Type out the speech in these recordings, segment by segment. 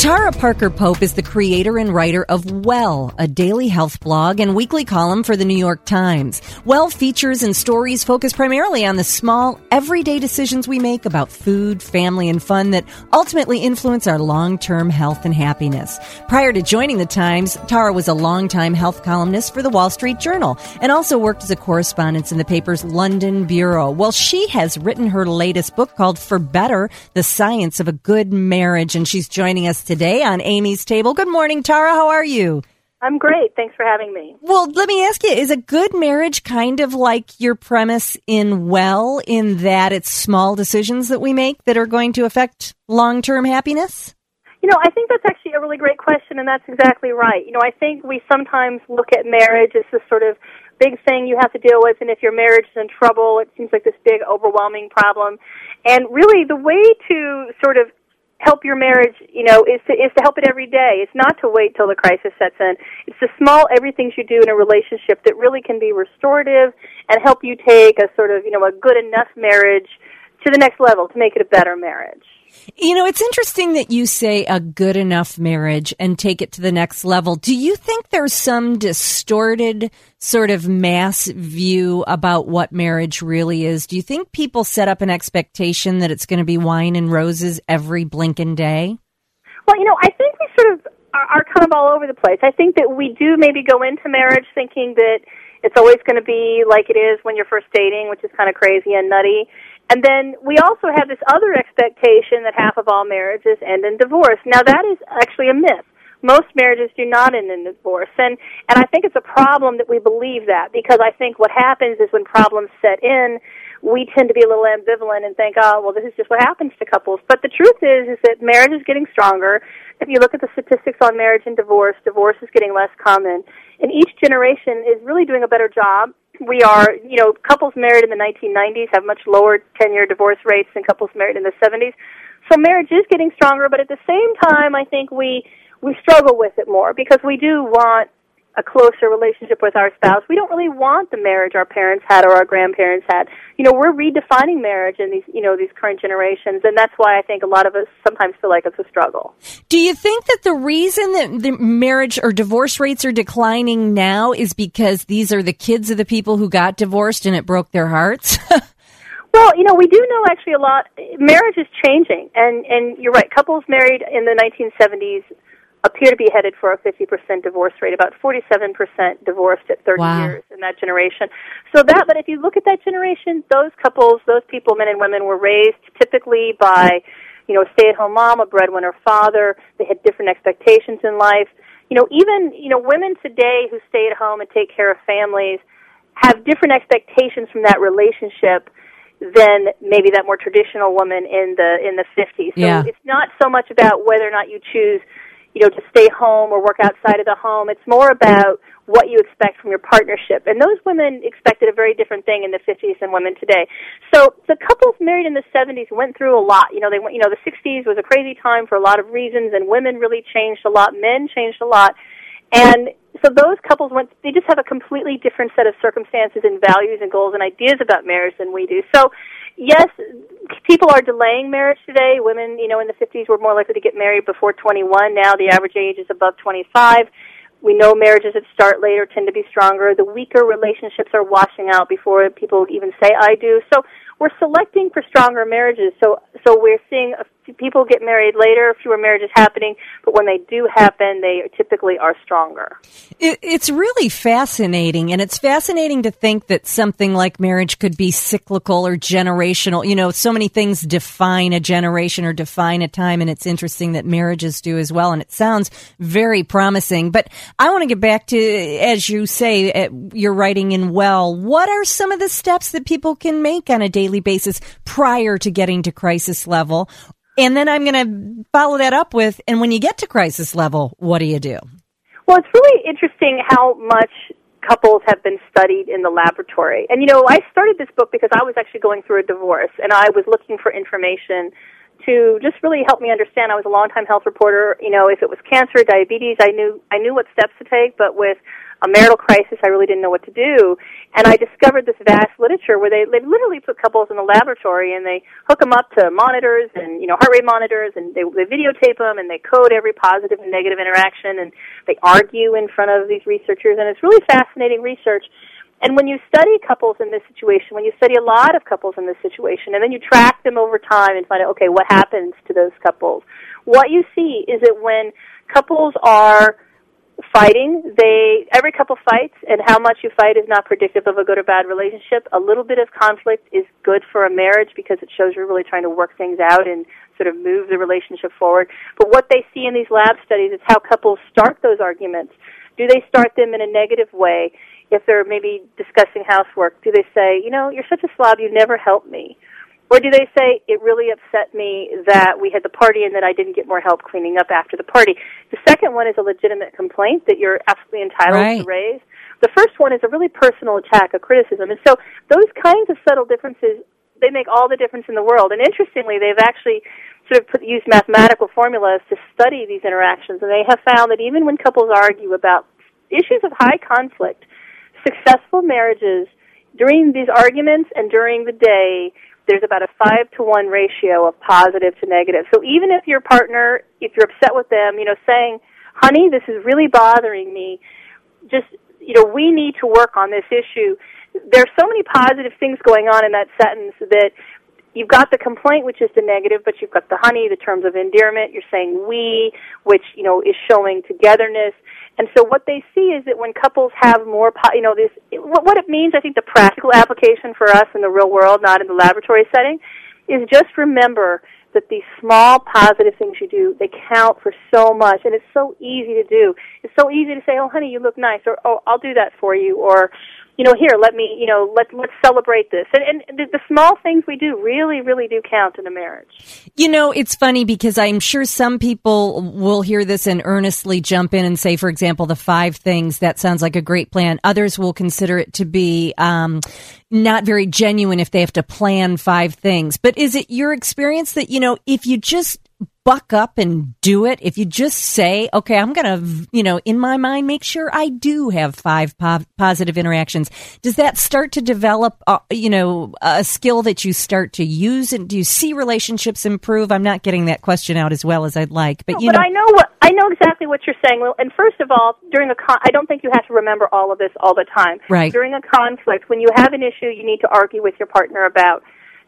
Tara Parker Pope is the creator and writer of Well, a daily health blog and weekly column for the New York Times. Well features and stories focus primarily on the small, everyday decisions we make about food, family, and fun that ultimately influence our long term health and happiness. Prior to joining the Times, Tara was a longtime health columnist for the Wall Street Journal and also worked as a correspondent in the paper's London Bureau. Well, she has written her latest book called For Better The Science of a Good Marriage, and she's joining us today on Amy's Table. Good morning, Tara. How are you? I'm great. Thanks for having me. Well, let me ask you, is a good marriage kind of like your premise in well, in that it's small decisions that we make that are going to affect long term happiness? You know, I think that's actually a really great question, and that's exactly right. You know, I think we sometimes look at marriage as this sort of big thing you have to deal with, and if your marriage is in trouble, it seems like this big, overwhelming problem. And really, the way to sort of help your marriage, you know, is to is to help it every day. It's not to wait till the crisis sets in. It's the small everything you do in a relationship that really can be restorative and help you take a sort of, you know, a good enough marriage to the next level to make it a better marriage. You know, it's interesting that you say a good enough marriage and take it to the next level. Do you think there's some distorted sort of mass view about what marriage really is? Do you think people set up an expectation that it's going to be wine and roses every blinking day? Well, you know, I think we sort of are, are kind of all over the place. I think that we do maybe go into marriage thinking that it's always going to be like it is when you're first dating, which is kind of crazy and nutty. And then we also have this other expectation that half of all marriages end in divorce. Now that is actually a myth. Most marriages do not end in divorce. And, and I think it's a problem that we believe that because I think what happens is when problems set in, we tend to be a little ambivalent and think, oh, well, this is just what happens to couples. But the truth is, is that marriage is getting stronger. If you look at the statistics on marriage and divorce, divorce is getting less common. And each generation is really doing a better job we are, you know, couples married in the 1990s have much lower 10-year divorce rates than couples married in the 70s. So marriage is getting stronger, but at the same time, I think we we struggle with it more because we do want a closer relationship with our spouse. We don't really want the marriage our parents had or our grandparents had. You know, we're redefining marriage in these, you know, these current generations, and that's why I think a lot of us sometimes feel like it's a struggle. Do you think that the reason that the marriage or divorce rates are declining now is because these are the kids of the people who got divorced and it broke their hearts? Well, you know, we do know actually a lot. Marriage is changing, and and you're right. Couples married in the 1970s appear to be headed for a 50% divorce rate, about 47% divorced at 30 wow. years in that generation. So that, but if you look at that generation, those couples, those people, men and women, were raised typically by, you know, a stay-at-home mom, a breadwinner father. They had different expectations in life. You know, even, you know, women today who stay at home and take care of families have different expectations from that relationship than maybe that more traditional woman in the in the 50s. So yeah. it's not so much about whether or not you choose you know, to stay home or work mm-hmm. outside of the home. It's more about what you expect from your partnership. And those women expected a very different thing in the 50s than women today. So the couples married in the 70s went through a lot. You know, they went, you know, the 60s was a crazy time for a lot of reasons and women really changed a lot. Men changed a lot. And so those couples went, they just have a completely different set of circumstances and values and goals and ideas about marriage than we do. So yes, people are delaying marriage today. Women, you know, in the 50s were more likely to get married before 21. Now the average age is above 25. We know marriages that start later tend to be stronger. The weaker relationships are washing out before people even say I do. So we're selecting for stronger marriages. So so we're seeing people get married later, fewer marriages happening, but when they do happen, they typically are stronger. It, it's really fascinating, and it's fascinating to think that something like marriage could be cyclical or generational. You know, so many things define a generation or define a time, and it's interesting that marriages do as well, and it sounds very promising. But I want to get back to, as you say, eh, you're writing in well, what are some of the steps that people can make on a daily basis prior to getting to crisis level? And then I'm going to follow that up with, and when you get to crisis level, what do you do? Well, it's really interesting how much couples have been studied in the laboratory. And you know, I started this book because I was actually going through a divorce and I was looking for information to just really help me understand. I was a longtime health reporter. You know, if it was cancer, diabetes, I knew I knew what steps to take. But with a marital crisis, I really didn't know what to do. And I discovered this vast literature where they they literally put couples in the laboratory and they hook them up to monitors and you know heart rate monitors and they they videotape them and they code every positive and negative interaction and they argue in front of these researchers and it's really fascinating research. And when you study couples in this situation, when you study a lot of couples in this situation, and then you track them over time and find out, okay, what happens to those couples, what you see is that when couples are fighting, they every couple fights, and how much you fight is not predictive of a good or bad relationship. A little bit of conflict is good for a marriage because it shows you're really trying to work things out and sort of move the relationship forward. But what they see in these lab studies is how couples start those arguments. Do they start them in a negative way? If they're maybe discussing housework, do they say, you know, you're such a slob, you never help me? Or do they say, it really upset me that we had the party and that I didn't get more help cleaning up after the party? The second one is a legitimate complaint that you're absolutely entitled right. to raise. The first one is a really personal attack, a criticism. And so those kinds of subtle differences, they make all the difference in the world. And interestingly, they've actually sort of put, used mathematical formulas to study these interactions, and they have found that even when couples argue about issues of high conflict, successful marriages during these arguments and during the day there's about a five to one ratio of positive to negative. So even if your partner, if you're upset with them, you know, saying, honey, this is really bothering me, just, you know, we need to work on this issue. There's so many positive things going on in that sentence that you've got the complaint, which is the negative, but you've got the honey, the terms of endearment. You're saying we, which, you know, is showing togetherness. And so what they see is that when couples have more, you know, this, what it means, I think the practical application for us in the real world, not in the laboratory setting, is just remember that these small positive things you do, they count for so much, and it's so easy to do. It's so easy to say, "Oh, honey, you look nice," or "Oh, I'll do that for you," or you know, here, let me, you know, let let's celebrate this. And, and the, the small things we do really, really do count in a marriage. You know, it's funny because I'm sure some people will hear this and earnestly jump in and say, for example, the five things that sounds like a great plan. Others will consider it to be um, not very genuine if they have to plan five things. But is it your experience that you know, if you just buck up and do it, if you just say, okay, I'm going to, you know, in my mind, make sure I do have five po- positive interactions, does that start to develop, uh, you know, a skill that you start to use? And do you see relationships improve? I'm not getting that question out as well as I'd like, but no, you but know. I know what, I know exactly what you're saying. Well, and first of all, during a con, I don't think you have to remember all of this all the time. Right. During a conflict, when you have an issue you need to argue with your partner about,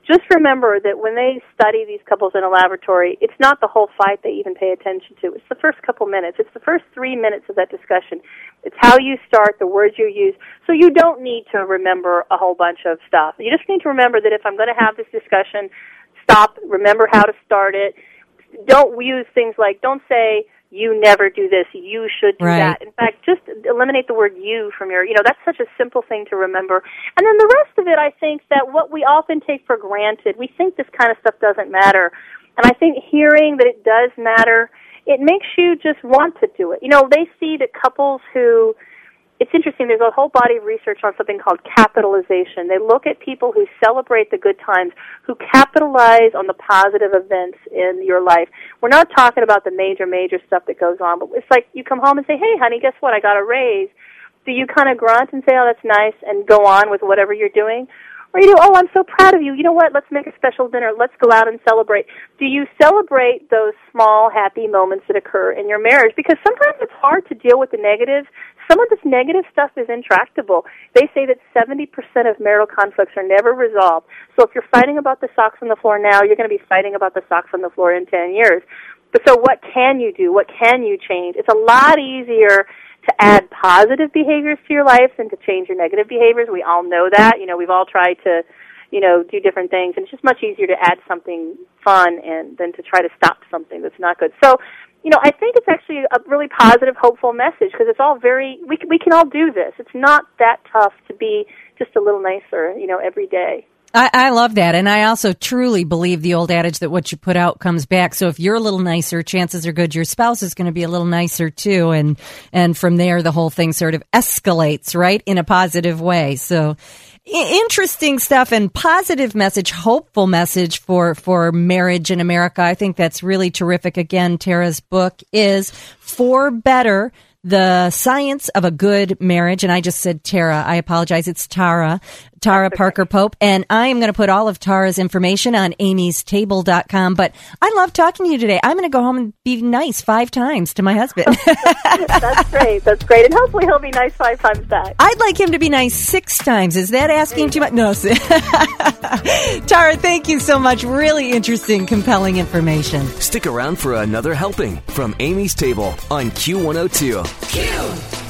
just remember that when they study these couples in a laboratory, it's not the whole fight they even pay attention to. It's the first couple minutes. It's the first three minutes of that discussion. It's how you start, the words you use. So you don't need to remember a whole bunch of stuff. You just need to remember that if I'm going to have this discussion, stop, remember how to start it. Don't use things like, don't say, you never do this, you should do right. that. In fact, just eliminate the word you from your, you know, that's such a simple thing to remember. And then the rest of it, I think that what we often take for granted, we think this kind of stuff doesn't matter. And I think hearing that it does matter, it makes you just want to do it. You know, they see that couples who, it's interesting. There's a whole body of research on something called capitalization. They look at people who celebrate the good times, who capitalize on the positive events in your life. We're not talking about the major, major stuff that goes on, but it's like you come home and say, "Hey, honey, guess what? I got a raise." Do you kind of grunt and say, "Oh, that's nice," and go on with whatever you're doing? Or you do, oh, I'm so proud of you. You know what? Let's make a special dinner. Let's go out and celebrate. Do you celebrate those small, happy moments that occur in your marriage? Because sometimes it's hard to deal with the negatives. Some of this negative stuff is intractable. They say that 70% of marital conflicts are never resolved. So if you're fighting about the socks on the floor now, you're going to be fighting about the socks on the floor in 10 years. But so what can you do? What can you change? It's a lot easier to add positive behaviors to your life than to change your negative behaviors. We all know that. You know, we've all tried to, you know, do different things, and it's just much easier to add something fun and than to try to stop something that's not good. So, you know, I think it's actually a really positive, hopeful message because it's all very. We we can all do this. It's not that tough to be just a little nicer, you know, every day. I, I love that. And I also truly believe the old adage that what you put out comes back. So if you're a little nicer, chances are good your spouse is going to be a little nicer too. And, and from there, the whole thing sort of escalates, right? In a positive way. So interesting stuff and positive message, hopeful message for, for marriage in America. I think that's really terrific. Again, Tara's book is For Better the Science of a Good Marriage. And I just said Tara. I apologize. It's Tara. Tara Parker Pope. And I am going to put all of Tara's information on amystable.com. But I love talking to you today. I'm going to go home and be nice five times to my husband. That's great. That's great. And hopefully he'll be nice five times back. I'd like him to be nice six times. Is that asking too much? No. Tara, thank you so much. Really interesting, compelling information. Stick around for another helping from Amy's Table on Q102. Q. Oh